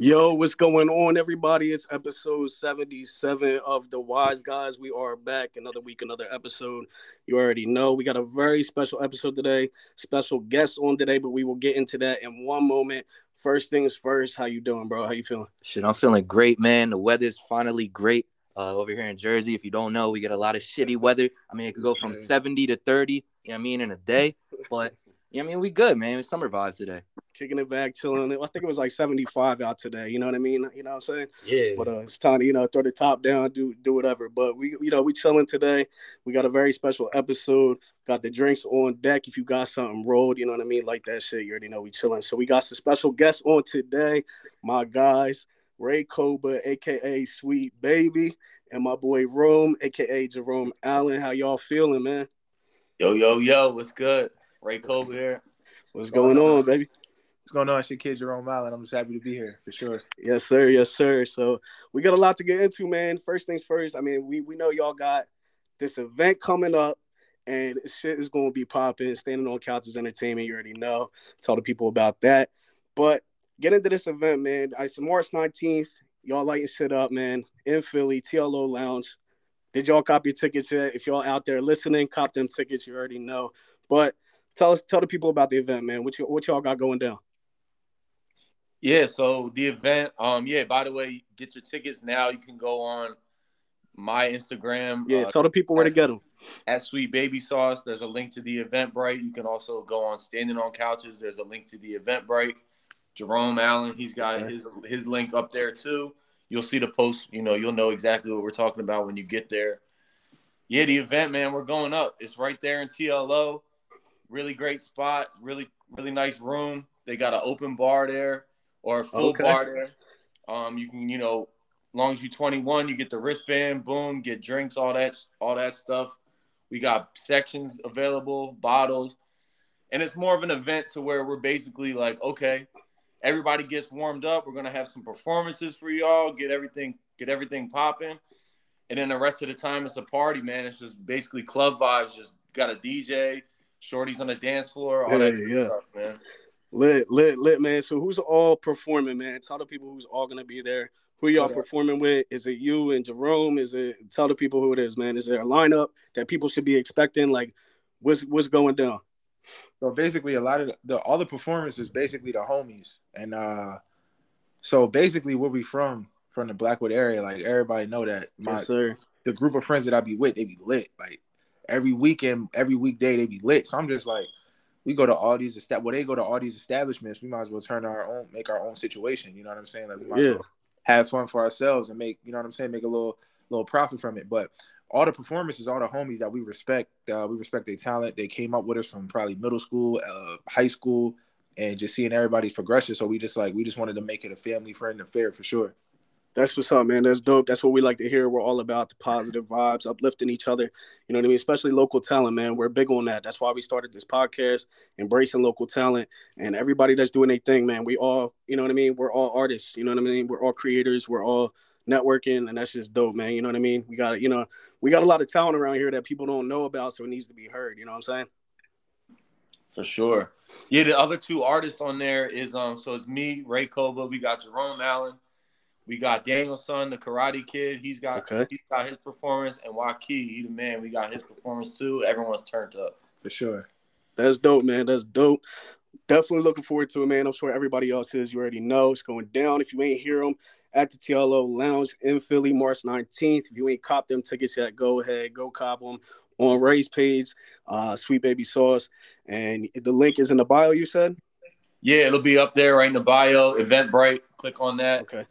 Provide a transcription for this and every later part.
Yo, what's going on, everybody? It's episode 77 of The Wise Guys. We are back another week, another episode. You already know we got a very special episode today, special guests on today, but we will get into that in one moment. First things first, how you doing, bro? How you feeling? Shit, I'm feeling great, man. The weather's finally great uh, over here in Jersey. If you don't know, we get a lot of shitty weather. I mean, it could go from 70 to 30, you know what I mean, in a day, but yeah, I mean, we good, man. It's summer vibes today. Kicking it back, chilling. I think it was like 75 out today. You know what I mean? You know what I'm saying? Yeah. But uh, it's time to, you know, throw the top down, do do whatever. But we, you know, we chilling today. We got a very special episode. Got the drinks on deck. If you got something rolled, you know what I mean? Like that shit, you already know we chilling. So we got some special guests on today. My guys, Ray Koba, aka Sweet Baby, and my boy Rome, aka Jerome Allen. How y'all feeling, man? Yo, yo, yo, what's good? Ray Koba here. What's going on, baby? What's going on? It's your kid Jerome Allen. I'm just happy to be here for sure. Yes, sir. Yes, sir. So we got a lot to get into, man. First things first. I mean, we we know y'all got this event coming up, and shit is going to be popping. Standing on couches, entertainment. You already know. Tell the people about that. But get into this event, man. It's March 19th. Y'all lighting shit up, man. In Philly, TLO Lounge. Did y'all cop your tickets yet? If y'all out there listening, cop them tickets. You already know. But tell us, tell the people about the event, man. What you, what y'all got going down? Yeah, so the event, um, yeah, by the way, get your tickets now. You can go on my Instagram. Yeah, uh, tell the people where to get them. At Sweet Baby Sauce, there's a link to the Eventbrite. You can also go on Standing on Couches. There's a link to the Eventbrite. Jerome Allen, he's got okay. his his link up there too. You'll see the post. You know, you'll know exactly what we're talking about when you get there. Yeah, the event, man, we're going up. It's right there in TLO. Really great spot. Really, really nice room. They got an open bar there or a full okay. bar there. Um, you can, you know, long as you're 21, you get the wristband, boom, get drinks, all that, all that stuff. We got sections available, bottles, and it's more of an event to where we're basically like, okay, everybody gets warmed up. We're gonna have some performances for y'all, get everything, get everything popping, and then the rest of the time it's a party, man. It's just basically club vibes. Just got a DJ, shorties on the dance floor, all yeah, that yeah. stuff, man. Lit, lit, lit, man. So who's all performing, man? Tell the people who's all gonna be there. Who y'all performing with? Is it you and Jerome? Is it tell the people who it is, man? Is there a lineup that people should be expecting? Like, what's what's going down? So basically, a lot of the, the all the performance is basically the homies, and uh so basically, where we from from the Blackwood area, like everybody know that my yes, sir. the group of friends that I be with, they be lit. Like every weekend, every weekday, they be lit. So I'm just like we go to all these estab- well, they go to all these establishments. We might as well turn our own, make our own situation. You know what I'm saying? Like we might yeah. well have fun for ourselves and make, you know what I'm saying, make a little little profit from it. But all the performances, all the homies that we respect, uh, we respect their talent. They came up with us from probably middle school, uh, high school, and just seeing everybody's progression. So we just like we just wanted to make it a family friend affair for sure. That's what's up, man. That's dope. That's what we like to hear. We're all about the positive vibes, uplifting each other. You know what I mean? Especially local talent, man. We're big on that. That's why we started this podcast, embracing local talent and everybody that's doing their thing, man. We all, you know what I mean? We're all artists. You know what I mean? We're all creators. We're all networking, and that's just dope, man. You know what I mean? We got, you know, we got a lot of talent around here that people don't know about, so it needs to be heard. You know what I'm saying? For sure. Yeah, the other two artists on there is um, so it's me, Ray Koba. We got Jerome Allen we got Daniel-san, the Karate Kid. He's got okay. he's got his performance, and Waki, he the man. We got his performance too. Everyone's turned up for sure. That's dope, man. That's dope. Definitely looking forward to it, man. I'm sure everybody else is. You already know it's going down. If you ain't hear them at the TLO Lounge in Philly, March 19th. If you ain't cop them tickets yet, go ahead, go cop them on Ray's page, uh, Sweet Baby Sauce, and the link is in the bio. You said. Yeah, it'll be up there right in the bio. Eventbrite. Click on that. Okay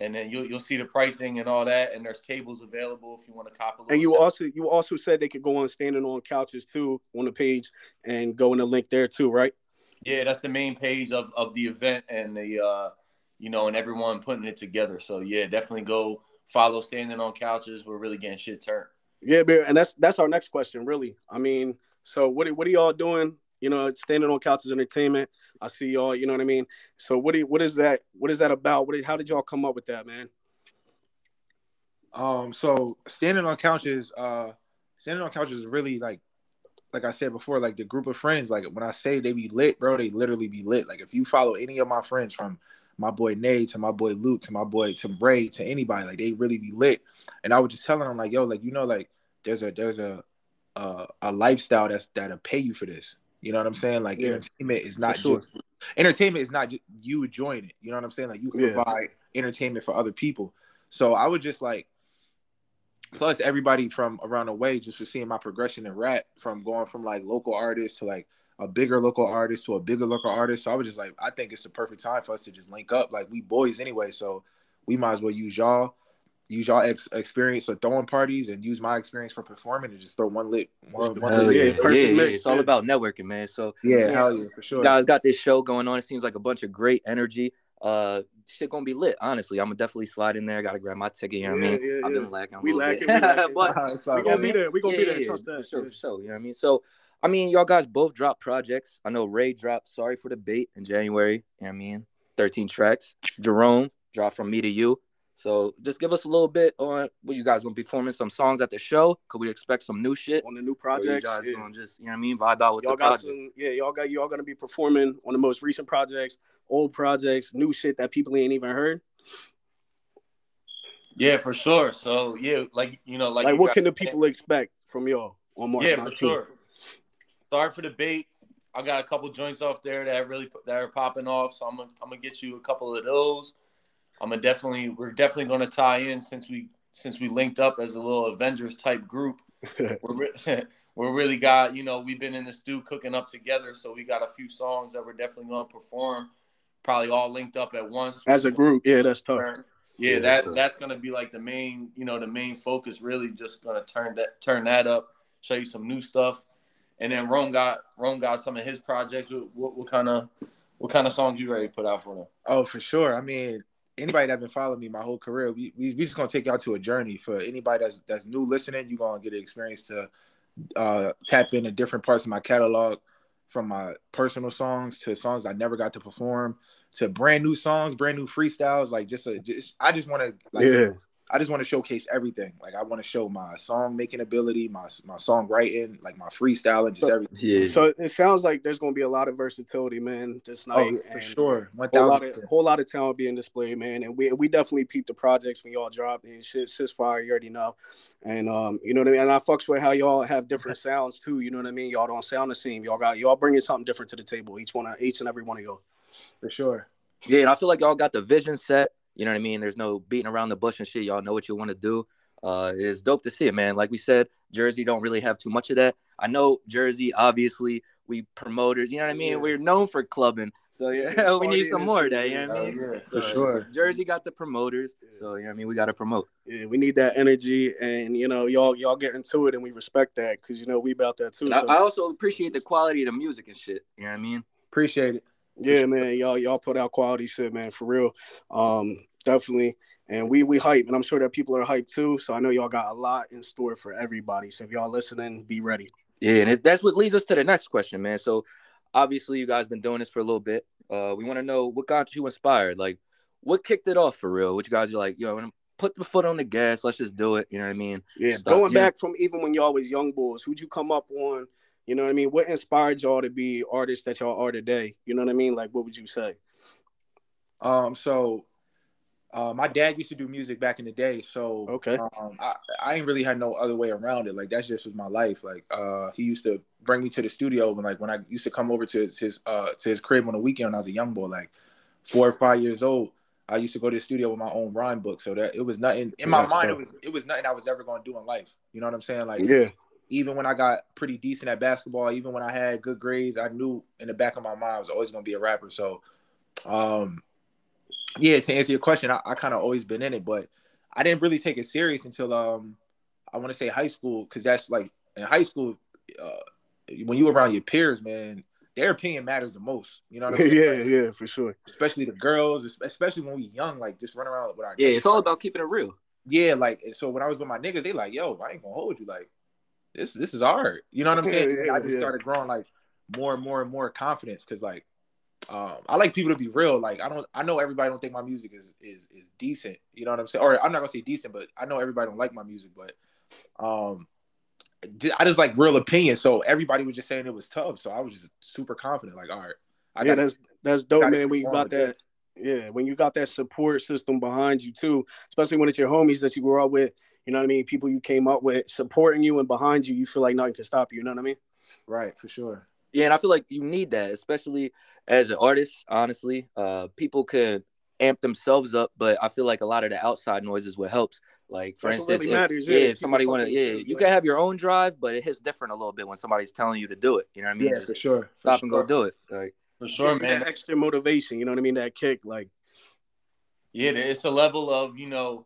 and then you'll you'll see the pricing and all that, and there's tables available if you want to cop a And you set. also you also said they could go on standing on couches too on the page and go in the link there too, right? Yeah, that's the main page of of the event and the uh you know and everyone putting it together. So yeah, definitely go follow standing on couches. We're really getting shit turned. Yeah, bear, and that's that's our next question, really. I mean, so what what are y'all doing you know, standing on couches entertainment. I see y'all, you know what I mean? So what do you, what is that? What is that about? What how did y'all come up with that, man? Um, so standing on couches, uh, standing on couches is really like, like I said before, like the group of friends. Like when I say they be lit, bro, they literally be lit. Like if you follow any of my friends from my boy Nate, to my boy Luke, to my boy to Ray, to anybody. Like they really be lit. And I was just telling them like, yo, like you know, like there's a there's a a, a lifestyle that's that'll pay you for this. You know what I'm saying? Like yeah. entertainment is not sure. just entertainment is not just you enjoying it. You know what I'm saying? Like you yeah. provide entertainment for other people. So I would just like plus everybody from around the way just for seeing my progression in rap from going from like local artists to like a bigger local artist to a bigger local artist. So I was just like, I think it's the perfect time for us to just link up. Like we boys anyway, so we might as well use y'all use y'all ex- experience for throwing parties and use my experience for performing and just throw one lit one, one lit yeah, yeah, yeah, it's all about networking man. So yeah, yeah. hell yeah for sure. Guys got this show going on. It seems like a bunch of great energy. Uh shit gonna be lit honestly. I'm gonna definitely slide in there. I gotta grab my ticket you know what i mean? yeah, i've been lacking we lacking, we lacking. but we gonna be there we gonna be there trust that. sure, sure you know what i mean? So i mean y'all guys both dropped projects. I know ray dropped sorry for the bait in january you know what i mean? 13 tracks. Jerome dropped from me to you so just give us a little bit on what you guys gonna be performing some songs at the show. Could we expect some new shit on the new projects? You guys yeah. gonna just you know what I mean vibe out with y'all the got project. Some, yeah, y'all got y'all gonna be performing on the most recent projects, old projects, new shit that people ain't even heard. Yeah, for sure. So yeah, like you know, like, like what can the people expect from y'all on March Yeah, 19th? for sure. Sorry for the bait. I got a couple joints off there that really that are popping off, so I'm gonna I'm gonna get you a couple of those. I'm gonna definitely we're definitely gonna tie in since we since we linked up as a little Avengers type group. we're re- we're really got you know we've been in the stew cooking up together, so we got a few songs that we're definitely gonna perform, probably all linked up at once as a group. Yeah, that's tough. Yeah, that that's gonna be like the main you know the main focus. Really, just gonna turn that turn that up, show you some new stuff, and then Rome got Rome got some of his projects. What, what kind of what kind of songs you ready to put out for them? Oh, for sure. I mean, anybody that been following me my whole career, we, we we just gonna take y'all to a journey. For anybody that's that's new listening, you gonna get an experience to uh, tap into different parts of my catalog, from my personal songs to songs I never got to perform, to brand new songs, brand new freestyles. Like just a just I just want to like yeah. I just want to showcase everything. Like I want to show my song making ability, my my songwriting, like my freestyle, and just so, everything. Yeah. So it sounds like there's going to be a lot of versatility, man, this oh, night. Oh, for sure. One whole lot of whole lot of talent being displayed, man. And we we definitely peep the projects when y'all drop and shit. Shit's fire. You already know. And um, you know what I mean. And I fucks with how y'all have different sounds too. You know what I mean. Y'all don't sound the same. Y'all got y'all bringing something different to the table. Each one, of, each and every one of y'all. For sure. Yeah, and I feel like y'all got the vision set you know what I mean? There's no beating around the bush and shit. Y'all know what you want to do. Uh, it's dope to see it, man. Like we said, Jersey don't really have too much of that. I know Jersey, obviously, we promoters, you know what I mean? Yeah. We're known for clubbing. So yeah, we need some more of that, you know what I mean? Yeah, for so, sure. Jersey got the promoters. So you know what I mean, we gotta promote. Yeah, we need that energy and you know, y'all y'all get into it and we respect that because you know we about that too. So. I, I also appreciate the quality of the music and shit. You know what I mean? Appreciate it. Yeah, man, y'all y'all put out quality shit, man, for real. Um, definitely. And we we hype, and I'm sure that people are hyped too. So I know y'all got a lot in store for everybody. So if y'all listening, be ready. Yeah, and it, that's what leads us to the next question, man. So obviously you guys been doing this for a little bit. Uh, we want to know what got you inspired. Like, what kicked it off for real? What you guys are like, yo, put the foot on the gas. Let's just do it. You know what I mean? Yeah. Stop, going back know. from even when y'all was young boys, who'd you come up on? You know what I mean? What inspired y'all to be artists that y'all are today? You know what I mean? Like, what would you say? Um, so uh, my dad used to do music back in the day, so okay, um, I, I ain't really had no other way around it. Like that just was my life. Like uh, he used to bring me to the studio when like when I used to come over to his, his uh to his crib on the weekend when I was a young boy, like four or five years old. I used to go to the studio with my own rhyme book, so that it was nothing in my mind. It was it was nothing I was ever going to do in life. You know what I'm saying? Like yeah. Even when I got pretty decent at basketball, even when I had good grades, I knew in the back of my mind I was always going to be a rapper. So, um, yeah, to answer your question, I, I kind of always been in it, but I didn't really take it serious until um I want to say high school because that's like in high school uh, when you around your peers, man, their opinion matters the most. You know what I mean? yeah, like, yeah, for sure. Especially the girls, especially when we young, like just run around with our. Yeah, it's all about keeping it real. Yeah, like so when I was with my niggas, they like, yo, I ain't gonna hold you. Like this, this is art. You know what I'm saying? Yeah, yeah, I just yeah. started growing like more and more and more confidence because like um, I like people to be real. Like I don't, I know everybody don't think my music is is is decent. You know what I'm saying? Or I'm not gonna say decent, but I know everybody don't like my music. But um, I just like real opinion. So everybody was just saying it was tough. So I was just super confident. Like, all right, I yeah, that's that's dope, man. We got that. Yeah, when you got that support system behind you too, especially when it's your homies that you grew up with, you know what I mean? People you came up with supporting you and behind you, you feel like nothing can stop you, you know what I mean? Right, for sure. Yeah, and I feel like you need that, especially as an artist. Honestly, uh, people can amp themselves up, but I feel like a lot of the outside noise is what helps. Like for That's instance, really if, matters, yeah, yeah, if somebody want to, yeah, you, you like- can have your own drive, but it hits different a little bit when somebody's telling you to do it. You know what I mean? Yeah, Just for sure. For stop and go do it. Like, For sure, That man. extra motivation, you know what I mean? That kick, like, Yeah, it's a level of you know,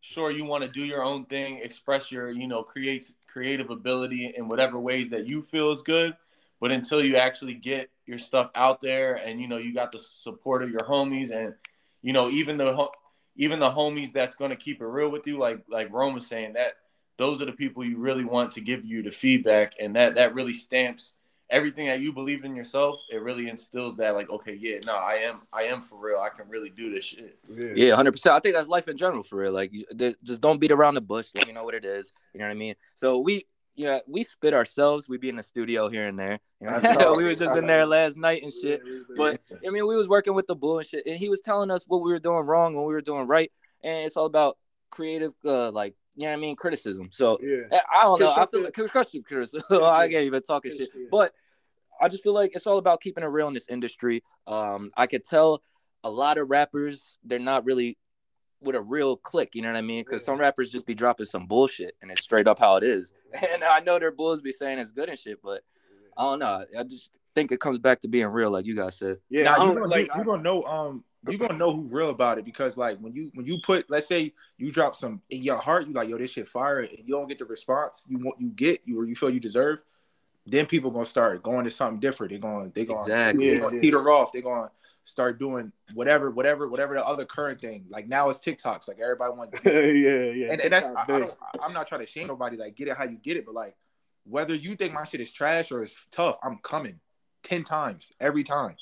sure you want to do your own thing, express your you know create creative ability in whatever ways that you feel is good, but until you actually get your stuff out there and you know you got the support of your homies and you know even the even the homies that's going to keep it real with you, like like Rome was saying that those are the people you really want to give you the feedback, and that that really stamps everything that you believe in yourself. It really instills that like okay, yeah, no, I am I am for real. I can really do this shit. yeah, hundred percent. I think that's life in general for real. Like, just don't beat around the bush. Let me know what it is. You know what I mean? So we, yeah, we spit ourselves. We be in the studio here and there. You know? We was just in there last night and shit. But I mean, we was working with the blue and shit, and he was telling us what we were doing wrong, what we were doing right, and it's all about creative, uh, like you know what I mean, criticism. So yeah. I I don't know. I feel Constructive- like constructive criticism. I can't even talk shit, Yeah. but I just feel like it's all about keeping it real in this industry. Um, I could tell a lot of rappers they're not really with a real click. You know what I mean? Because Yeah. some rappers just be dropping some bullshit, and it's straight up how it is. And I know their bulls be saying it's good and shit, but I don't know. I just think it comes back to being real, like you guys said. Yeah, now, I you don't gonna, like. you, you gonna know um you gonna know who real about it because like when you when you put let's say you drop some in your heart you like yo this shit fire and you don't get the response you want you get you or you feel you deserve then people gonna start going to something different they're going they going Exactly. they're gonna teeter off they're going to start doing whatever whatever whatever the other current thing like now it's TikToks like everybody wants yeah, yeah. and, and that's I, I don't, i'm not trying to shame nobody. Like, get it how you get it, but like, whether you think my shit is trash or it's tough, I'm coming ten times every time.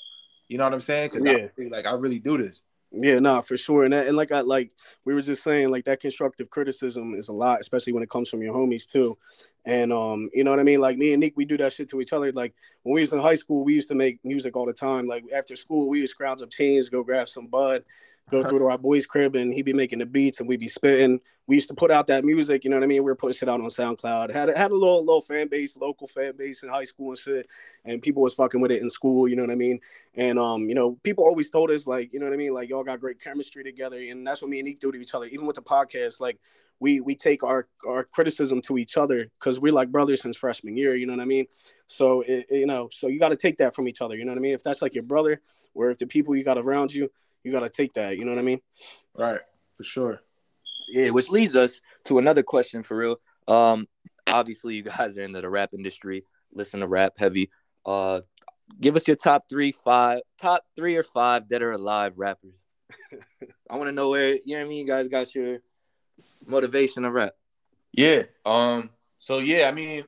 You know what I'm saying? Because Yeah. like I really do this. Yeah, nah, for sure. And that, and like I like we were just saying, like that constructive criticism is a lot, especially when it comes from your homies too. And um, you know what I mean? Like me and Nick, we do that shit to each other. Like when we was in high school, we used to make music all the time. Like after school, we would scrounge up chains, go grab some bud, go through to our boy's crib, and he'd be making the beats, and we'd be spitting. We used to put out that music, you know what I mean? We were putting shit out on SoundCloud. Had had a little little fan base, local fan base in high school and shit, and people was fucking with it in school, you know what I mean? And um, you know, people always told us like, you know what I mean, like y'all got great chemistry together, and that's what me and Nick do to each other. Even with the podcast, like we we take our our criticism to each other because we're like brothers since freshman year. You know what I mean? So it, it- you know, so you got to take that from each other. You know what I mean? If that's like your brother, or if the people you got around you, you got to take that. You know what I mean? Right, for sure. Yeah, which leads us to another question for real. Um, obviously you guys are into the rap industry, listen to rap heavy. Uh, give us your top three, five, top three or five dead or alive rappers. I want to know where you know what I mean. You guys got your motivation to rap. Yeah. Um. So yeah, I mean,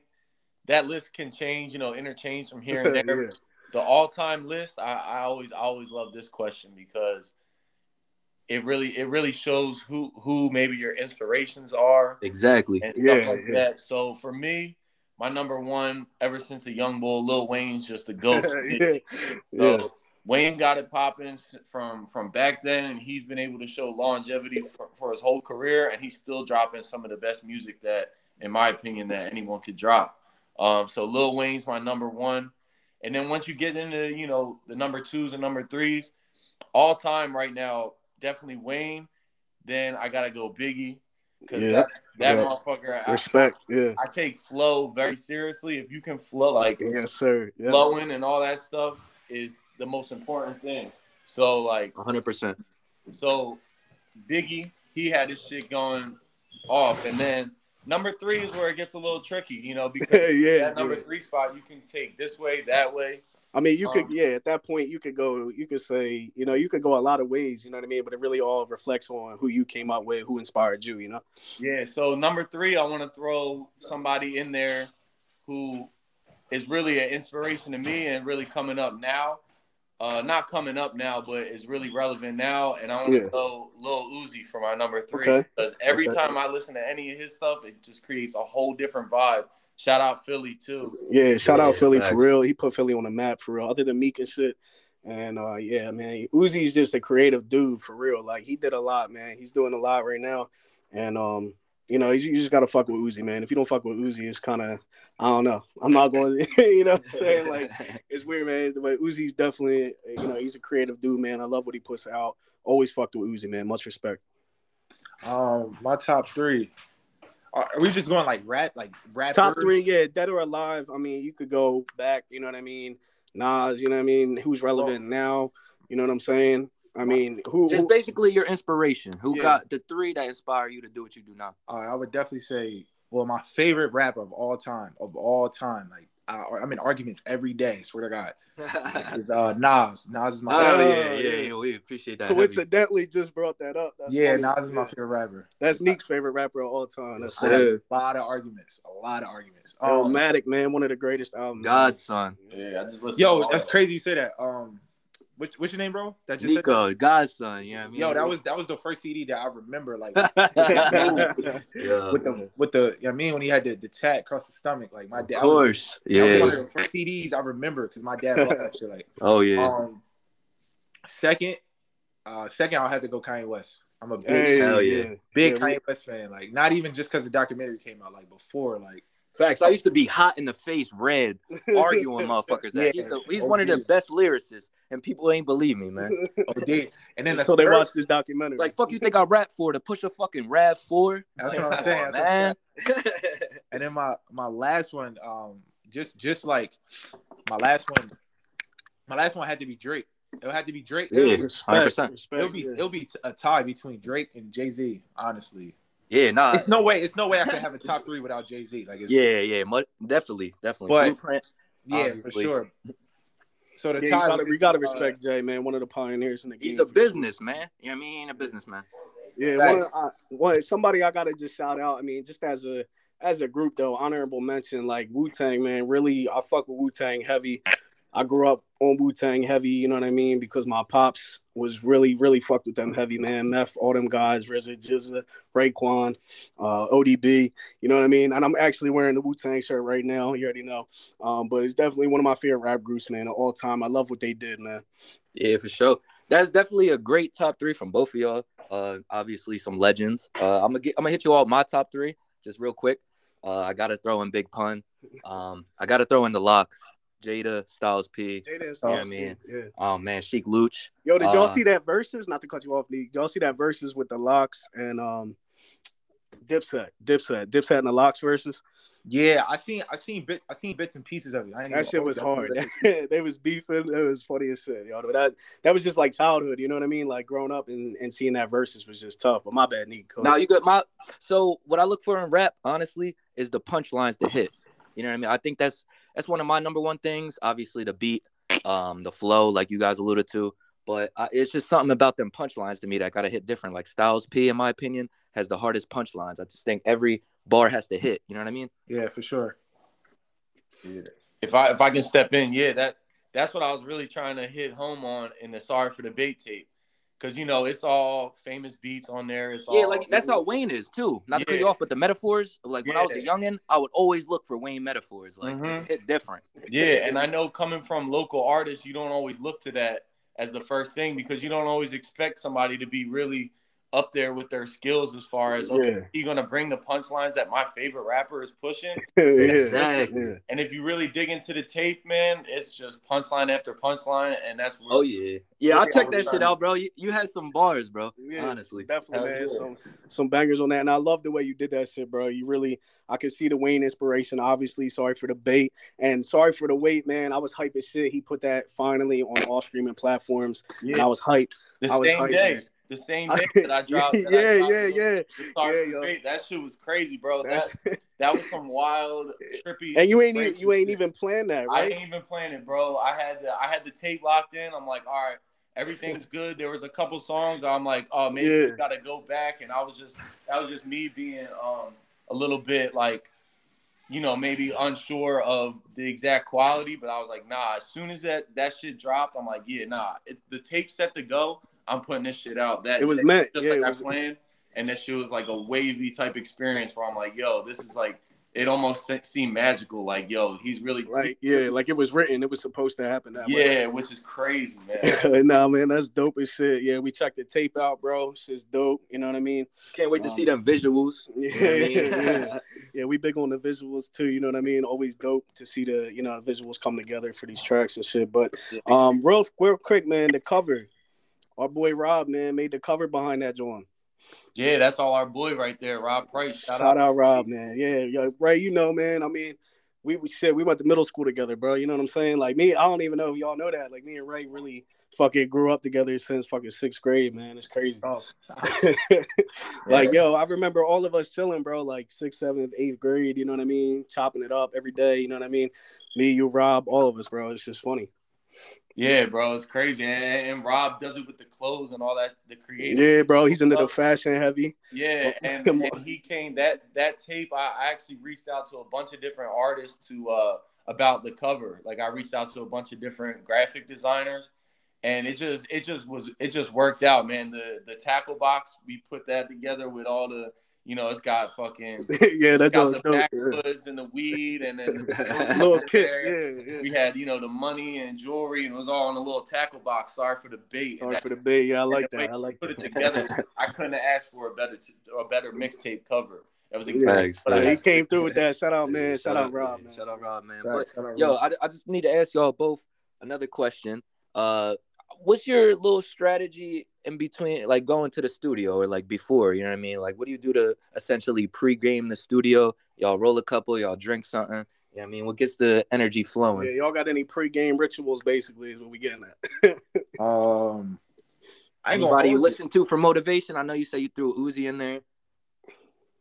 that list can change. You know, interchange from here and there. Yeah. The all-time list, I, I always, I always love this question because it really, it really shows who, who maybe your inspirations are Exactly. and stuff Yeah, like yeah. that. So for me, my number one, ever since a young bull, Lil Wayne's just the goat. yeah. Yeah. Wayne got it popping from from back then, and he's been able to show longevity for, for his whole career, and he's still dropping some of the best music that, in my opinion, that anyone could drop. Um, so Lil Wayne's my number one, and then once you get into you know the number twos and number threes, all time right now, definitely Wayne. Then I gotta go Biggie because Yeah. that, that Yeah. motherfucker. I, Respect. Yeah. I take flow very seriously. If you can flow like Yes, sir. Yeah. flowing and all that stuff is the most important thing. So like 100%. so Biggie, he had his shit going off. And then number three is where it gets a little tricky, you know, because yeah. that number yeah. three spot you can take this way, that way. I mean, you could, Um, yeah, at that point, you could go, you could say, you know, you could go a lot of ways, you know what I mean? But it really all reflects on who you came up with, who inspired you, you know? Yeah. So number three, I want to throw somebody in there who is really an inspiration to me and really coming up now. Uh, not coming up now, but is really relevant now. And I want to Yeah. throw Lil Uzi for my number three Okay. because every Okay. time I listen to any of his stuff, it just creates a whole different vibe. Shout out Philly too. Yeah, shout Yeah, out Philly facts. for real. He put Philly on the map for real. Other than Meek and shit, And uh, yeah, man, Uzi's just a creative dude for real. Like he did a lot, man. He's doing a lot right now, and um, you know, you just gotta fuck with Uzi, man. If you don't fuck with Uzi, it's kind of I don't know. I'm not going, to, you know, what I'm saying like it's weird, man. But Uzi's definitely, you know, he's a creative dude, man. I love what he puts out. Always fucked with Uzi, man. Much respect. Um, my top three. Are we just going like rap, like rap? Top three, yeah, dead or alive. I mean, you could go back. You know what I mean? Nas. You know what I mean? Who's relevant now? You know what I'm saying? I mean, who? Just who, basically your inspiration. Who Yeah. got the three that inspire you to do what you do now? Uh, I would definitely say, well, my favorite rapper of all time, of all time, like I, I'm in arguments every day. Swear to God, is uh Nas. Nas is my Oh favorite. yeah, yeah, yeah. We appreciate that. heavy. coincidentally just brought that up. That's yeah, funny. Nas is my favorite rapper. That's Neek's favorite rapper of all time. That's I a lot of arguments. A lot of arguments. Oh, Um, Matic, man, one of the greatest albums. God's Son, Yeah, I just listened. yo, all that's crazy you say that. Um, which, what's your name, bro? That just said that? Nico, God's Son. You know I mean? Yo, that was that was the first CD that I remember. Like yeah, with the with the, you know I mean, when he had the, the tat across the stomach, like my of dad. that was- course. That was one Yeah. of the first CDs I remember because my dad bought that shit. Like, Oh yeah. um, second, uh, second, I'll have to go Kanye West. I'm a big, Hey, Hell yeah. big Yeah, we- Kanye West fan. Like, not even just because the documentary came out. Like before, like, Facts. I used to be hot in the face, red, arguing motherfuckers. Yeah. He's, the, he's one of the best lyricists, and people ain't believe me, man. OD. And then the Until they watch this documentary. Like, fuck you think I rap for to push a fucking rap four? That's Like, what I'm saying. on, That's what I'm man. And then my my last one, um, just just like my last one, my last one had to be Drake. It had to be Drake. Yeah. It'll, respect, 100%. it'll be yeah. it'll be a tie between Drake and Jay Z. Honestly, yeah, nah. it's no way. It's no way I could have a top three without Jay Z. Like, it's, Yeah, yeah, mu- definitely, definitely. But- Blueprint. yeah, for sure. So the Yeah, you gotta, we gotta uh, respect Jay, man. One of the pioneers in the game. He's a business sure. businessman. You know what I mean? He ain't a businessman. Yeah, one, I, one somebody I gotta just shout out. I mean, just as a as a group though, honorable mention like Wu Tang, man. Really, I fuck with Wu Tang heavy. I grew up on Wu Tang heavy, you know what I mean, because my pops was really, really fucked with them heavy, man. Meth, all them guys, RZA, GZA, Raekwon, uh, ODB, you know what I mean. And I'm actually wearing the Wu Tang shirt right now. You already know, um, but it's definitely one of my favorite rap groups, man, of all time. I love what they did, man. Yeah, for sure. That's definitely a great top three from both of y'all. Uh, obviously some legends. Uh, I'm gonna I'm gonna hit you all my top three just real quick. Uh, I gotta throw in Big Pun. Um, I gotta throw in the LOX. Jada, Styles P. Jada and Yeah, Styles, man. yeah. Oh man, Sheek Louch. Yo, did y'all Uh, see that Verzuz? Not to cut you off, Lee. Did y'all see that Verzuz with the LOX and um Dipset, Dipset, Dipset and the LOX Verzuz? yeah, I seen I seen bit I seen bits and pieces of it. I ain't That even- shit was hard. they was beefing. It was funny as shit, yo. But that that was just like childhood. You know what I mean? Like growing up and, and seeing that Verzuz was just tough. But my bad, Nick. Go Now you got my. So what I look for in rap, honestly, is the punchlines to hit. You know what I mean? I think that's that's one of my number one things. Obviously, the beat, um, the flow, like you guys alluded to. But I, it's just something about them punchlines to me that gotta hit different. Like Styles P, in my opinion, has the hardest punchlines. I just think every bar has to hit. You know what I mean? Yeah, for sure. if I if I can step in, yeah, that that's what I was really trying to hit home on in the Sorry for the Bait tape, because you know it's all famous beats on there. It's Yeah, all, like that's how Wayne is too. Not to cut you off, but the metaphors. Like when I was a Yeah. youngin, I would always look for Wayne metaphors. Like Mhm. hit different. Yeah, and I know coming from local artists, you don't always look to that as the first thing because you don't always expect somebody to be really up there with their skills as far as okay, Yeah. you gonna bring the punchlines that my favorite rapper is pushing. yeah, Exactly. yeah. And if you really dig into the tape, man, it's just punchline after punchline, and that's Oh yeah, yeah. I Yeah, checked that shit out, bro. You, you had some bars, bro. Yeah, Honestly, Definitely, man. Some some bangers on that, and I love the way you did that shit, bro. You really, I can see the Wayne inspiration. Obviously, sorry for the bait, and sorry for the wait, man. I was hype as shit. He put that finally on all streaming platforms, and I was hyped. The I was same hyped, day, man. The same day that I dropped. that I yeah, dropped yeah, yeah. Yeah. That shit was crazy, bro. That that was some wild, trippy. and you ain't even you ain't even planned that, right? I ain't even playing it, bro. I had the I had the tape locked in. I'm like, all right, everything's good. There was a couple songs. I'm like, oh, maybe Yeah. we gotta go back. And I was just that was just me being um a little bit like, you know, maybe unsure of the exact quality. But I was like, nah. As soon as that that shit dropped, I'm like, yeah, nah. It, the tape's set to go. I'm putting this shit out. That It was that- meant. just Yeah, like I was- planned. And that shit was like a wavy type experience where I'm like, yo, this is like it almost seemed magical. Like, yo, he's really Like yeah, like it was written. It was supposed to happen that way. yeah, which is crazy, man. nah, man, that's dope as shit. Yeah, we checked the tape out, bro. Shit's dope. You know what I mean? Can't wait to see them visuals. Yeah, You know I mean? yeah, yeah. We big on the visuals too. You know what I mean? Always dope to see the you know the visuals come together for these tracks and shit. But um, real real quick, man, the cover. Our boy Rob, man, made the cover behind that joint. Yeah, that's all our boy right there, Rob Price. Shout, Shout, out. Rob, man. Yeah, yeah, right. You know, man. I mean, we, we shit. We went to middle school together, bro. You know what I'm saying? Like me, I don't even know if y'all know that. Like me and Ray really fucking grew up together since fucking sixth grade, man. It's crazy. Oh, like yo, I remember all of us chilling, bro. Like sixth, seventh, eighth grade. You know what I mean? Chopping it up every day. You know what I mean? Me, you, Rob, all of us, bro. It's just funny. Yeah, bro, it's crazy. And, and Rob does it with the clothes and all that, the creative. Yeah, bro. He's into the fashion heavy. Yeah, and, and he came that that tape. I I actually reached out to a bunch of different artists to uh about the cover. Like I reached out to a bunch of different graphic designers, and it just it just was it just worked out, man. The the tackle box we put that together with all the you know it's got fucking yeah, that got joint's the dope. backwoods and the weed and then the Little kid. there. Yeah, yeah. We had you know the money and jewelry and it was all in a little tackle box. Sorry for the bait. Sorry for the bait. Yeah, I like that. I like put it together. I couldn't have asked for a better t- a better mixtape cover. That was exactly Facts, what I Yeah, he came through with that. Shout out, man. Yeah, Shout, out, Rob, man. Shout out Rob, man. Facts, But out yo, Rob. I, I just need to ask y'all both another question. Uh, what's your little strategy in between, like going to the studio or like before? You know what I mean? Like, what do you do to essentially pre-game the studio? Y'all roll a couple, y'all drink something. You know what I mean? What gets the energy flowing Yeah, flowing? y'all got any pre-game rituals? Basically, is what we getting at. Um, I Anybody you listen to for motivation? I know you say you threw Uzi in there.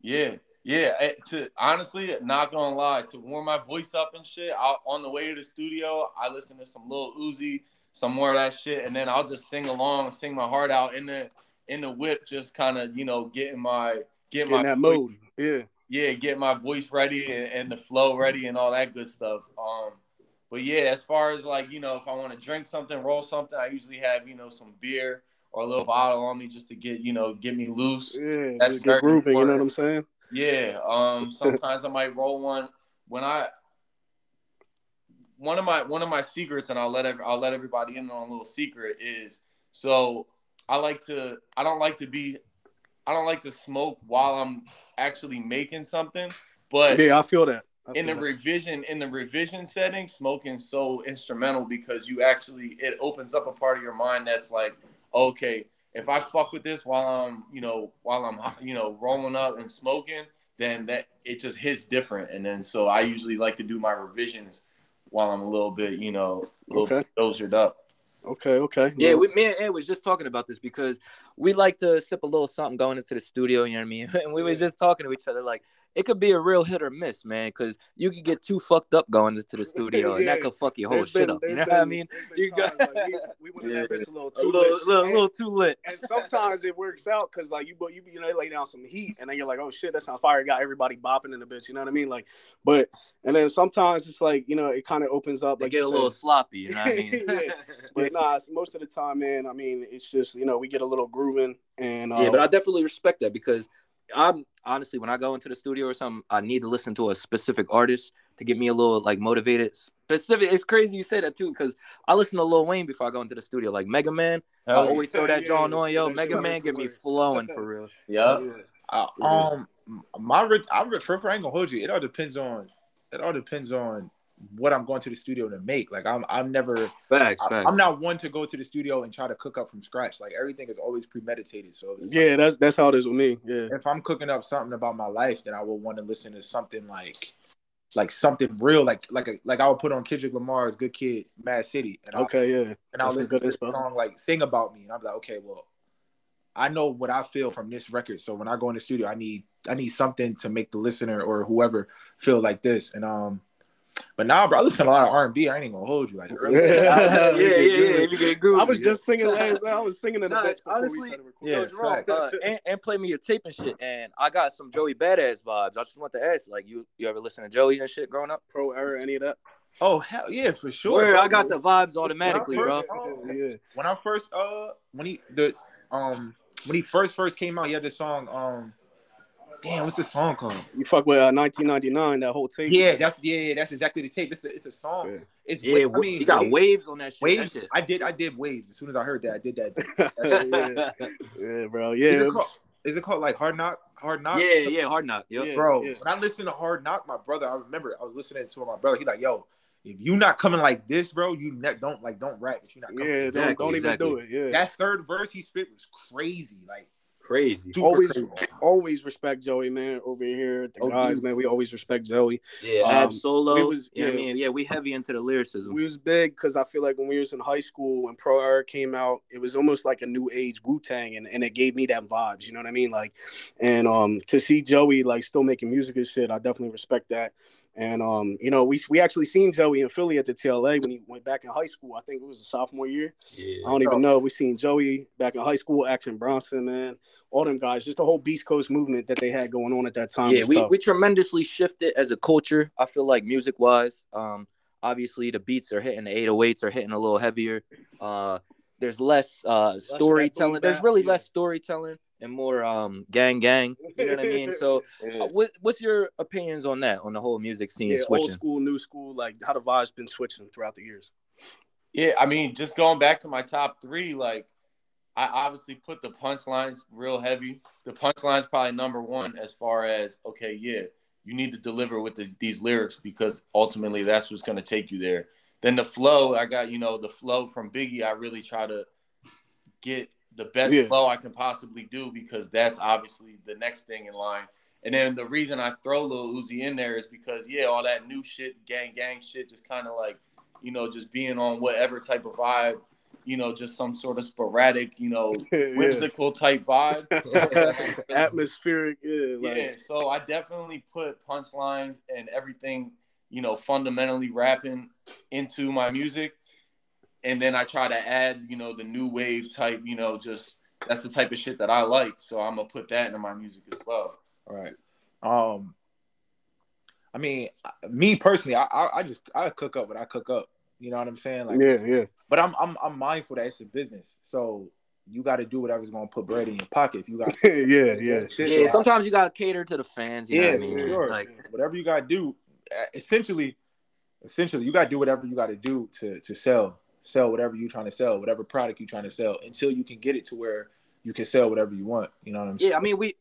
Yeah, yeah. eh, To honestly, not gonna lie, to warm my voice up and shit, I, on the way to the studio, I listen to some little Uzi, some more of that shit, and then I'll just sing along, sing my heart out in the in the whip, just kind of you know getting my getting in my that voice- mode. Yeah. yeah, get my voice ready and, and the flow ready and all that good stuff. Um, but yeah, as far as like you know, if I want to drink something, roll something, I usually have you know some beer or a little bottle on me just to get you know get me loose. Yeah, That's just get grooving. You know what I'm saying? Yeah. Um, sometimes I might roll one when I. One of my one of my secrets, and I'll let every, I'll let everybody in on a little secret is so I like to I don't like to be I don't like to smoke while I'm actually making something, but Yeah, I feel that. I in the that. revision in the revision setting smoking so instrumental because you actually it opens up a part of your mind that's like okay if i fuck with this while i'm you know while i'm you know rolling up and smoking then that it just hits different and then so i usually like to do my revisions while i'm a little bit you know a little Okay. dozered up Okay, okay. Yeah, we, me and Ed was just talking about this because we like to sip a little something going into the studio. You know what I mean? And we was just talking to each other like it could be a real hit or miss, man. Because you could get too fucked up going into the studio, and that could fuck your whole There's shit up. You know been- what I mean? You got- like, we, we went in that bitch a little A too little, lit. little, And- little too lit. and sometimes it works out because like you you you know they lay down some heat and then you're like oh shit that's not fire got everybody bopping in the bitch you know what I mean like but and then sometimes it's like you know it kind of opens up They like get you a little sloppy. You know what I mean? Yeah. but nah most of the time man I mean it's just you know we get a little grooving and uh, Yeah, but I definitely respect that because I'm honestly when I go into the studio or something, I need to listen to a specific artist to get me a little like motivated. Specific, it's crazy you say that too because I listen to Lil Wayne before I go into the studio. Like Mega Man, I always throw that Yeah, John on. Yo, Mega Man get me flowing for real. yeah yeah. Uh, um, my ri- I ri- for, for I ain't gonna hold you. It all depends on. It all depends on what I'm going to the studio to make. Like I'm, I'm never. Facts, I, facts. I'm not one to go to the studio and try to cook up from scratch. Like everything is always premeditated. So it's yeah that's that's how it is with me yeah if I'm cooking up something about my life, then I will want to listen to something like, like something real, like like a, like I would put on Kendrick Lamar's "Good Kid, Mad City," and I'll, okay yeah and I'll That's listen to the inspo. song like "Sing About Me," and I'm like, okay, well, I know what I feel from this record, so when I go in the studio, I need I need something to make the listener or whoever feel like this, and um. But now, bro, I listen to a lot of R and B. I ain't even gonna hold you. Like, yeah, yeah, yeah. If you get groovy. I was just singing last night I was singing in the Nah, bitch before honestly, we started recording Yeah, Yo, Jerome, uh, and, and play me your tape and shit. And I got some Joey Badass vibes. I just want to ask, like, you you ever listen to Joey and shit growing up? pro era any of that oh hell yeah, for sure. Word, bro. I got the vibes automatically, bro. Oh, yeah when I first uh when he the um when he first first came out, he had this song um damn, what's the song called? You fuck with uh, 1999, that whole tape. Yeah, that's yeah, yeah, that's exactly the tape. It's a, it's a song. Yeah. It's Yeah, I mean, you got Waves- waves on that shit. Waves. That shit. I did I did waves. As soon as I heard that, I did that. yeah. yeah, bro. Is, Yeah, it called, is it called like Hard Knock? Hard Knock? yeah, yeah, hard knock. Yep. Yeah. Bro, when I listened to Hard Knock, my brother, I remember I was listening to my brother. He like, yo, if you not coming like this, bro, you ne- don't like don't rap if you not coming. yeah. Don't, don't even exactly. do it. Yeah. That third verse he spit was crazy. Like Crazy. super always, crazy. always respect Joey, man. Over here, the Oh, guys, dude. man. We always respect Joey. Yeah, Um, Ab Solo. we was- yeah, I mean, yeah, we heavy into the lyricism. We was big because I feel like when we was in high school when Pro Era came out, it was almost like a new age Wu Tang, and, and it gave me that vibes. You know what I mean? Like, and um, to see Joey like still making music and shit, I definitely respect that. And um, you know, we we actually seen Joey in Philly at the TLA when he went back in high school. I think it was a sophomore year. I don't even know. We seen Joey back in high school, Action Bronson, man, all them guys, just the whole Beast Coast movement that they had going on at that time. Yeah, we, tough. we tremendously shifted as a culture. I feel like music wise, um, obviously the beats are hitting, the 808s are hitting a little heavier. Uh, there's less uh of storytelling. There's really yeah. less storytelling and more um gang gang. You know what I mean? So, Yeah. uh, what what's your opinions on that? On the whole music scene yeah, old school, new school, like how the vibes been switching throughout the years. Yeah, I mean, just going back to my top three, like I obviously put the punchlines real heavy. The punchlines probably number one as far as okay, yeah, you need to deliver with the, these lyrics because ultimately that's what's going to take you there. Then the flow, I got you know the flow from Biggie. I really try to get the best Yeah. flow I can possibly do because that's obviously the next thing in line. And then the reason I throw Lil Uzi in there is because yeah, all that new shit, gang gang shit, just kind of like you know, just being on whatever type of vibe, you know, just some sort of sporadic, you know, Yeah. whimsical type vibe. Atmospheric, yeah, like, yeah, so I definitely put punchlines and everything, you know, fundamentally rapping into my music. And then I try to add, you know, the new wave type, you know, just that's the type of shit that I like. So I'm gonna put that into my music as well. All right. Um, I mean, me personally, I, I I just I cook up what I cook up. You know what I'm saying? Like, yeah, yeah, but I'm I'm I'm mindful that it's a business, so you got to do whatever's gonna put bread in your pocket. If you got yeah, yeah. shit, Yeah, so sometimes you gotta cater to the fans. You know yeah, what I mean? sure. Like, whatever you got to do, uh, essentially, essentially, you got to do whatever you got to do to to sell, sell whatever you're trying to sell, whatever product you're trying to sell, until you can get it to where you can sell whatever you want. You know what I'm saying? Yeah, I mean, we,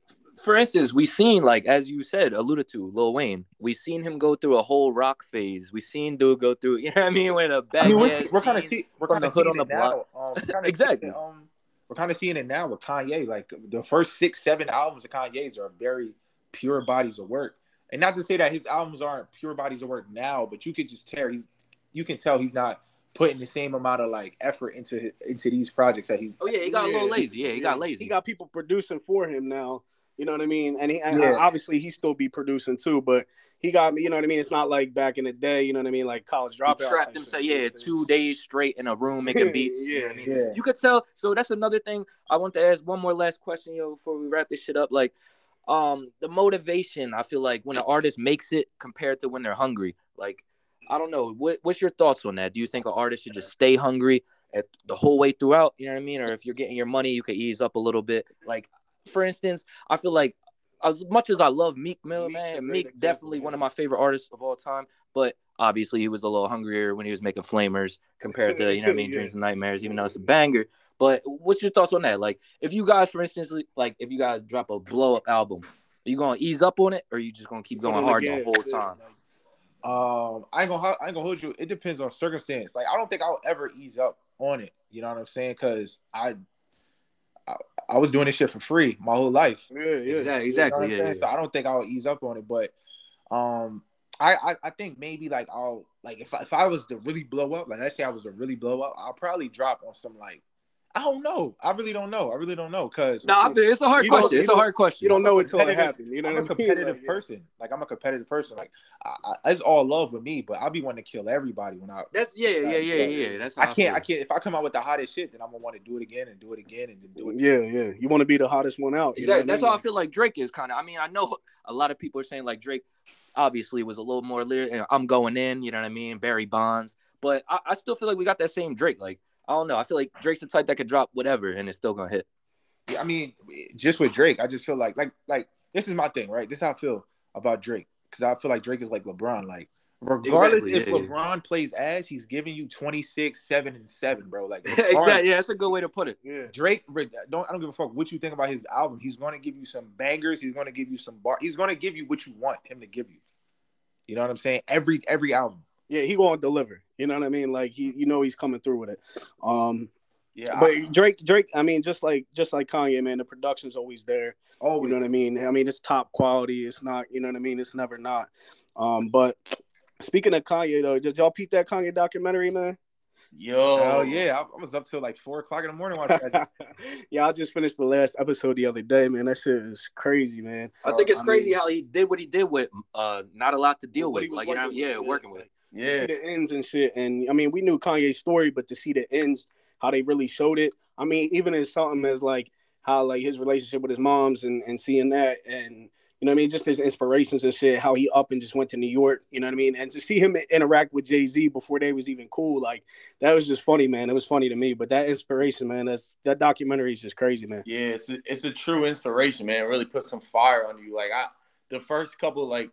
for instance, we seen like as you said, alluded to Lil Wayne. We seen him go through a whole rock phase. We seen dude go through, you know what I mean, When a bad. I mean, we're, we're kind of see we're kind of hood on the now. block. Um, Exactly. it, um, we're kind of seeing it now with Kanye. Like the first six, seven albums of Kanye's are very pure bodies of work. And not to say that his albums aren't pure bodies of work now, but you could just tell he's you can tell he's not putting the same amount of like effort into his, into these projects that he's. Oh yeah, he got a little lazy. Yeah, he got lazy. He got people producing for him now. You know what I mean? And he and Yeah. obviously he still be producing too, but he got me. You know what I mean? It's not like back in the day. You know what I mean? Like college He dropout. trapped type himself, yeah, It's- two days straight in a room making beats. you know what I mean? Yeah. You could tell. So that's another thing. I want to ask one more last question, yo, before we wrap this shit up. Like, um, the motivation. I feel like when an artist makes it compared to when they're hungry. Like, I don't know. What, what's your thoughts on that? Do you think an artist should just stay hungry at the whole way throughout? You know what I mean? Or if you're getting your money, you could ease up a little bit. Like, for instance, I feel like as much as I love Meek Mill, Meek's man, Meek example, definitely one of my favorite artists of all time. But obviously, he was a little hungrier when he was making Flamers compared to you know what I mean, Yeah. Dreams and Nightmares. Even though it's a banger, but what's your thoughts on that? Like, if you guys, for instance, like if you guys drop a blow up album, are you gonna ease up on it, or are you just gonna keep going hard the whole time? like, Um, I ain't gonna I ain't gonna hold you. It depends on circumstance. Like I don't think I'll ever ease up on it. You know what I'm saying? Because I, I I was doing this shit for free my whole life. Yeah, yeah. Exactly, You know exactly. what I'm Yeah, yeah. So I don't think I'll ease up on it, but um, I, I I think maybe like I'll like if I, if I was to really blow up, like let's say I was to really blow up, I'll probably drop on some like I don't know. I really don't know. I really don't know because No, I it's a hard question. It's a hard question. You don't know until it happens. You know I'm what a I mean? competitive Like, yeah. person. Like I'm a competitive person. Like I, I, it's all love with me, but I'll be wanting to kill everybody when I. That's yeah, yeah, yeah, yeah. That's I can't. I feel. can't. If I come out with the hottest shit, then I'm gonna want to do it again and do it again and then do it. Yeah, yeah. You want to be the hottest one out. you know Exactly. what That's I mean? how I feel like Drake is kind of. I mean, I know a lot of people are saying like Drake obviously was a little more lyric. you know, I'm going in. You know what I mean? Barry Bonds, but I, I still feel like we got that same Drake. Like I don't know. I feel like Drake's the type that could drop whatever and it's still gonna hit. Yeah, I mean, just with Drake, I just feel like like like this is my thing, right? This is how I feel about Drake because I feel like Drake is like LeBron. Like regardless Exactly, if yeah, yeah. LeBron plays ass, he's giving you 26, seven and seven, bro. Like LeBron- exactly. Yeah, that's a good way to put it. Yeah. Drake, don't I don't give a fuck what you think about his album. He's to give you some bangers. He's to give you some bar. He's to give you what you want him to give you. You know what I'm saying? Every every album. Yeah, he gonna deliver. You know what I mean? Like he, you know, he's coming through with it. Um, Yeah, but Drake, Drake, I mean, just like just like Kanye, man, the production's always there. oh, You know what I mean? I mean, it's top quality. It's not, you know what I mean? It's never not. Um, but speaking of Kanye, though, did y'all peep that Kanye documentary, man? Yo, hell yeah! I, I was up till like four o'clock in the morning watching that. yeah, I just finished the last episode the other day, man. That shit is crazy, man. I think it's I crazy mean- how he did what he did with uh not a lot to deal with. Like you know, working yeah, with, working with. To Yeah, see the ends and shit. And I mean, we knew Kanye's story, but to see the ends, how they really showed it. I mean, even as something as like how like his relationship with his moms and, and seeing that and you know I mean, just his inspirations and shit, how he up and just went to New York, you know what I mean? And to see him interact with Jay-Z before they was even cool, like that was just funny, man. It was funny to me. But that inspiration, man, that's that documentary is just crazy, man. yeah, it's a, it's a true inspiration, man. It really put some fire on you. Like I, the first couple, like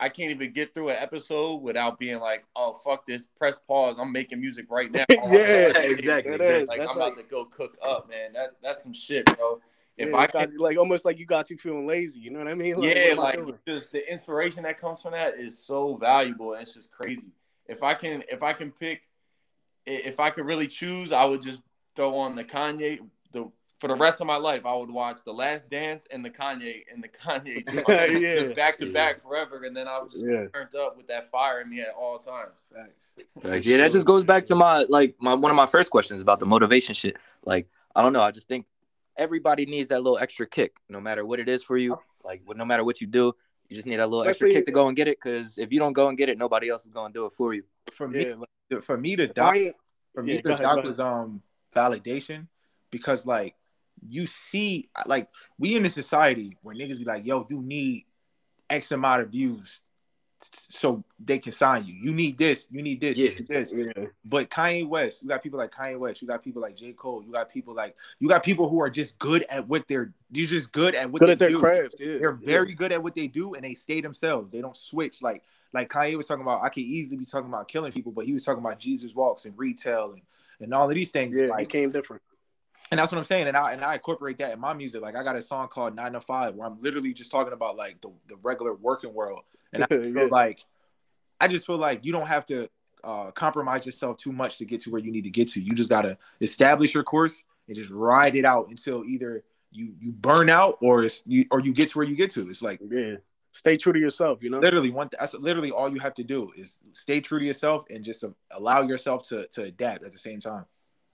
I can't even get through an episode without being like, oh fuck this, press pause. I'm making music right now. Yeah, exactly. It is. Like That's I'm like- about to go cook up, man. That that's some shit, bro. If Yeah, I got- like almost like you got you feeling lazy, you know what I mean? Like, yeah, what am I like just the inspiration that comes from that is so valuable and it's just crazy. If I can, if I can pick, if I could really choose, I would just throw on the Kanye. The for the rest of my life, I would watch the Last Dance and the Kanye and the Kanye joint, Yeah. just back to Yeah. back forever, and then I was just Yeah. be turned up with that fire in me at all times. Facts. Like, yeah, that just goes back to my like my one of my first questions about the motivation shit. Like, I don't know, I just think everybody needs that little extra kick, no matter what it is for you. Like, no matter what you do, you just need that little extra kick to go and get it. Because if you don't go and get it, nobody else is going to do it for you. For me, Yeah, like, for me to if doc, for Yeah, me go the doc was um validation because like you see like we in a society where niggas be like yo you need x amount of views so they can sign you you need this you need this you need this yeah. but Kanye West you got people like Kanye West you got people like J Cole you got people like you got people who are just good at what they're you're just good at what Good they at their do. craft, yeah. They're very good at what they do, and they stay themselves. They don't switch. Like like Kanye was talking about. I could easily be talking about killing people, but he was talking about Jesus walks and retail and and all of these things. Yeah, he like, came different. And that's what I'm saying. And I and I incorporate that in my music. Like I got a song called Nine to Five where I'm literally just talking about like the, the regular working world. And I feel Yeah. like I just feel like you don't have to uh, compromise yourself too much to get to where you need to get to. You just gotta establish your course and just ride it out until either you you burn out or it's you or you get to where you get to. It's like Yeah. Stay true to yourself, you know? literally one that's literally all you have to do is stay true to yourself and just allow yourself to to adapt at the same time.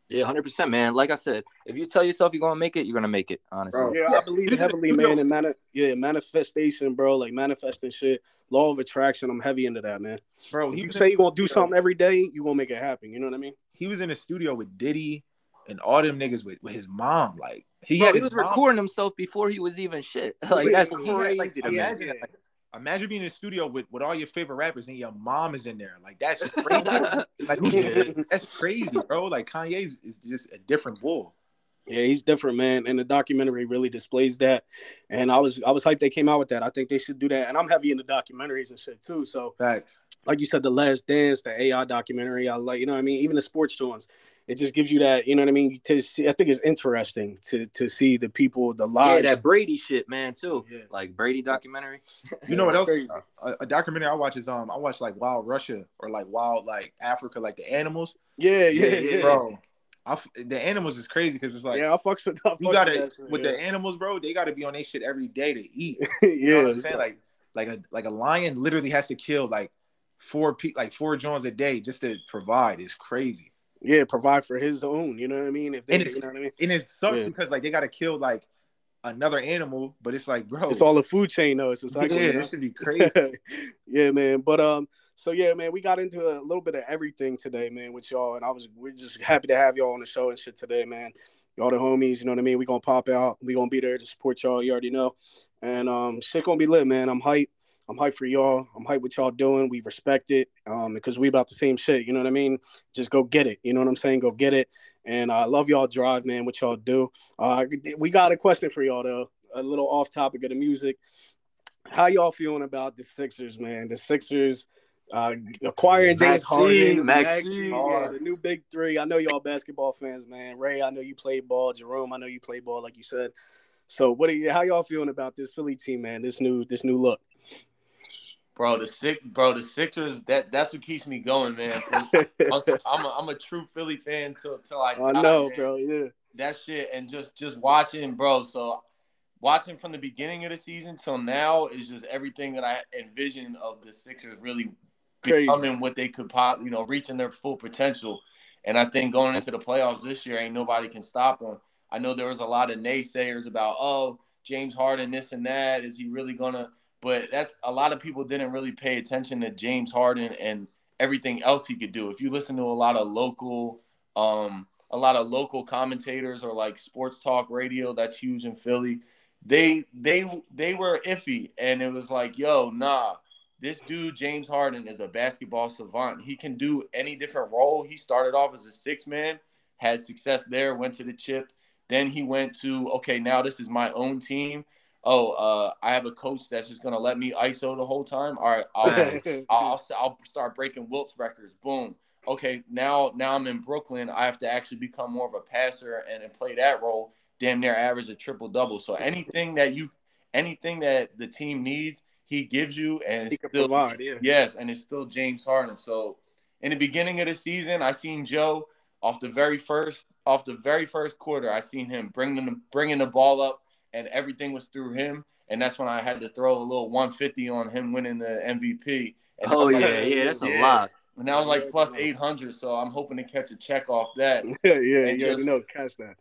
Yeah, hundred percent, man. Like I said, if you tell yourself you're gonna make it, you're gonna make it. Honestly. Bro. Yeah, I believe heavily, you know- man, in mani- yeah, manifestation, bro. Like manifesting shit, law of attraction. I'm heavy into that, man. Bro, If he you say in- you're gonna do something every day, you're gonna make it happen. You know what I mean? he was in the studio with Diddy and all them niggas with, with his mom. Like he Bro, had he was mom- recording himself before he was even shit. Like that's He had, like, crazy to imagine, like, imagine being in the studio with, with all your favorite rappers and your mom is in there. Like that's crazy. like who- that's crazy, bro. Like Kanye is is just a different bull. Yeah, he's different, man. And the documentary really displays that. And I was I was hyped they came out with that. I think they should do that. And I'm heavy into documentaries and shit too. So Facts. Like you said, the Last Dance, the AI documentary, I like, you know what I mean? Even the sports ones, it just gives you that, you know what I mean? To see, I think it's interesting to to see the people, the lives. Yeah, that Brady shit, man, too. Yeah. Like Brady documentary. You know what else? Crazy. A, a documentary I watch is um I watch like Wild Russia or like Wild like Africa, like the animals. yeah, yeah, Yeah, yeah. yeah. Bro, I f the animals is crazy because it's like yeah, I fucks with, I fucks you with gotta that with yeah. the animals, bro. They gotta be on their shit every day to eat. yeah, You know what I'm saying? like- Like like a like a lion literally has to kill like four pe- like four Jones a day just to provide. is crazy. yeah, provide for his own. You know what I mean? If they, And it's- you know what I mean, And it sucks Yeah. because like they gotta kill like another animal, but it's like, bro, it's all a food chain though. It's like yeah, this should be crazy. yeah, man. But um, so yeah, man, we got into a little bit of everything today, man, with y'all, and I was we're just happy to have y'all on the show and shit today, man. Y'all the homies, you know what I mean. We gonna pop out. We gonna be there to support y'all. You already know, and um, shit gonna be lit, man. I'm hyped. I'm hyped for y'all. I'm hyped what y'all doing. We respect it, um, because we about the same shit. You know what I mean? Just go get it. You know what I'm saying? Go get it. And I love y'all drive, man. What y'all do. Uh, we got a question for y'all though. a little off topic of the music. How y'all feeling about the Sixers, man? The Sixers uh, acquiring James Harden, Maxey, yeah, the new big three. I know y'all basketball fans, man. Ray, I know you play ball. Jerome, I know you play ball, like you said. So, what are you? How y'all feeling about this Philly team, man? This new, this new look. Bro, the sick, bro, the Sixers. That that's what keeps me going, man. I'm a, I'm a true Philly fan till till I. I know, man. bro. Yeah. That shit, and just just watching, bro. So watching from the beginning of the season till now is just everything that I envisioned of the Sixers really Crazy. becoming what they could pop, you know, reaching their full potential. And I think going into the playoffs this year, ain't nobody can stop them. I know there was a lot of naysayers about, oh, James Harden, this and that. Is he really gonna? But that's a lot of people didn't really pay attention to James Harden and everything else he could do. If you listen to a lot of local, um, a lot of local commentators or like sports talk radio, that's huge in Philly. They they they were iffy, and it was like, yo, nah, this dude James Harden is a basketball savant. He can do any different role. He started off as a six man, had success there, went to the chip. Then he went to okay, now this is my own team oh, uh, I have a coach that's just gonna let me ISO the whole time. All right, I'll, I'll, I'll start breaking Wilt's records. Boom. Okay, now now I'm in Brooklyn. I have to actually become more of a passer and, and play that role. Damn near average a triple double. So anything that you, anything that the team needs, he gives you, and it's still provide, yeah. yes, and it's still James Harden. So in the beginning of the season, I seen Joe off the very first off the very first quarter. I seen him bringing the bringing the ball up and everything was through him. And that's when I had to throw a little 150 on him winning the MVP. And oh yeah, yeah, that's yeah. a lot. And that was like plus 800, so I'm hoping to catch a check off that. yeah, yeah, and yeah, know, catch that.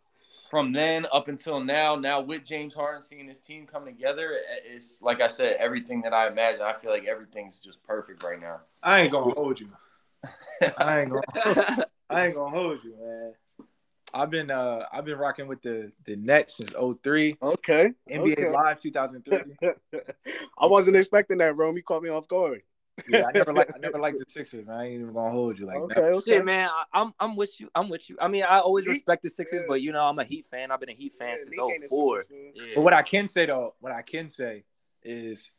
From then up until now, now with James Harden seeing his team come together, it's like I said, everything that I imagine. I feel like everything's just perfect right now. I ain't gonna hold you. I ain't gonna. I ain't gonna hold you, man. I've been uh I've been rocking with the the Nets since 03. Okay. NBA okay. Live 2003. I wasn't expecting that, Rome. You caught me off guard. yeah, I never like I never liked the Sixers, man. I ain't even gonna hold you like okay, that. Okay. Shit, man, I, am I'm with you. I'm with you. I mean, I always respect the Sixers, yeah. but you know, I'm a Heat fan. I've been a Heat fan yeah, since 04. Yeah. But what I can say though, what I can say is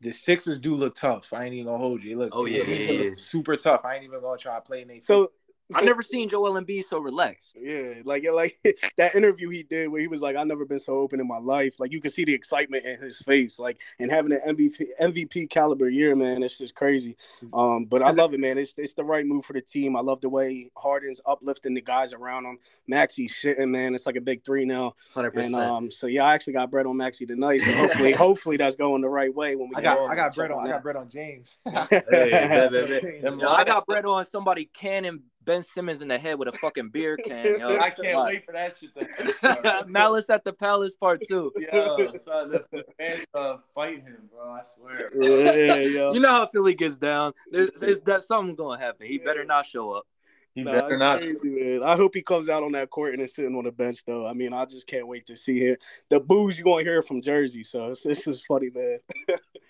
the Sixers do look tough. I ain't even gonna hold you. They look, oh yeah, yeah, super tough. I ain't even gonna try to play in So I never seen Joel Embiid so relaxed. Yeah, like like that interview he did where he was like, "I've never been so open in my life." Like you can see the excitement in his face, like and having an MVP MVP caliber year, man, it's just crazy. Um, but I love it, man. It's it's the right move for the team. I love the way Harden's uplifting the guys around him. Maxey's shitting, man. It's like a big three now. Hundred percent. Um, so yeah, I actually got bread on Maxey tonight. So hopefully, hopefully that's going the right way when we. I got I got bread on I got bread on James. hey, hey, hey, I got bread on somebody canning Ben Simmons in the head with a fucking beer can. Yo. I can't wait for that shit. Malice at the Palace Part Two. Yo, son, the, the fans uh, fight him, bro. I swear. Yeah, yo. You know how Philly gets down. There's, there's that something's gonna happen. He better not show up. He nah, better not. Crazy, I hope he comes out on that court and is sitting on the bench, though. I mean, I just can't wait to see him. The boos you're gonna hear from Jersey, so this is funny, man.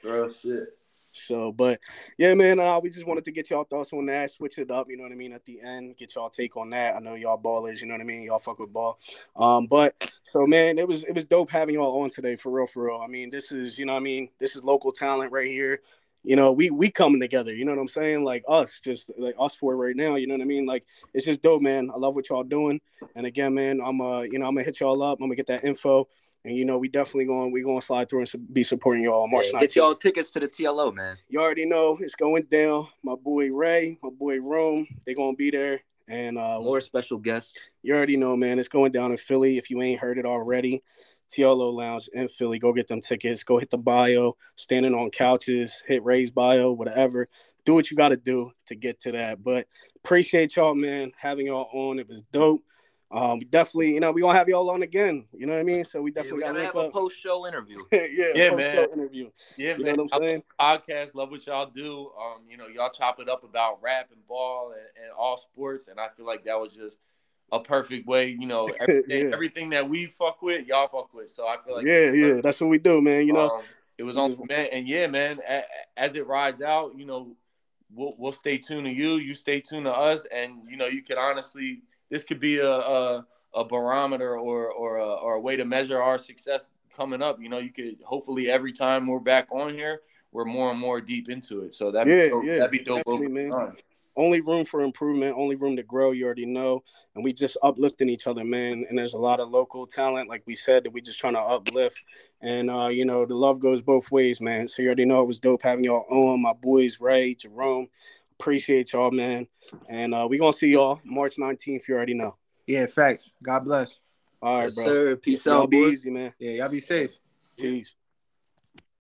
bro, shit. So, but yeah, man, uh, we just wanted to get y'all thoughts on that, switch it up, you know what I mean, at the end, get y'all take on that. I know y'all ballers, you know what I mean, y'all fuck with ball. Um, but so man, it was it was dope having y'all on today for real, for real. I mean, this is, you know I mean, this is local talent right here you know, we we coming together. You know what I'm saying? Like us, just like us four right now. You know what I mean? Like it's just dope, man. I love what y'all doing. And again, man, I'm uh, you know, I'm gonna hit y'all up. I'm gonna get that info, and you know, we definitely going we gonna slide through and be supporting y'all March yeah, 19th. Get y'all tickets to the TLO, man. You already know it's going down. My boy Ray, my boy Rome, they gonna be there. And uh, more special guests. You already know, man. It's going down in Philly. If you ain't heard it already, TLO Lounge in Philly. Go get them tickets. Go hit the bio, standing on couches, hit Ray's bio, whatever. Do what you got to do to get to that. But appreciate y'all, man, having y'all on. It was dope. Um, we definitely, you know, we gonna have y'all on again. You know what I mean? So we definitely yeah, we gotta, gotta have a post show interview. yeah, yeah, man. Interview. Yeah, you man. Know what I'm saying? Podcast, love what y'all do. Um, you know, y'all chop it up about rap and ball and, and all sports, and I feel like that was just a perfect way. You know, everything, yeah. everything that we fuck with, y'all fuck with. So I feel like yeah, yeah, that's what we do, man. You know, um, it was on man, and yeah, man. As it rides out, you know, we'll we'll stay tuned to you. You stay tuned to us, and you know, you could honestly, this could be a a, a barometer or or a, or a way to measure our success coming up, you know, you could hopefully every time we're back on here, we're more and more deep into it. So that'd Yeah, be dope. yeah, that'd be dope over man. time. Only room for improvement, only room to grow. You already know, and we just uplifting each other, man. And there's a lot of local talent, like we said, that we just trying to uplift. And uh, you know, the love goes both ways, man. So you already know it was dope having y'all on. My boys, Ray, Jerome, appreciate y'all, man. And uh, we gonna see y'all March 19th. You already know. Yeah, facts. God bless. All right, Yes, bro. sir. Peace Y'all out, be boys. easy, man. Yeah, y'all be safe. Peace.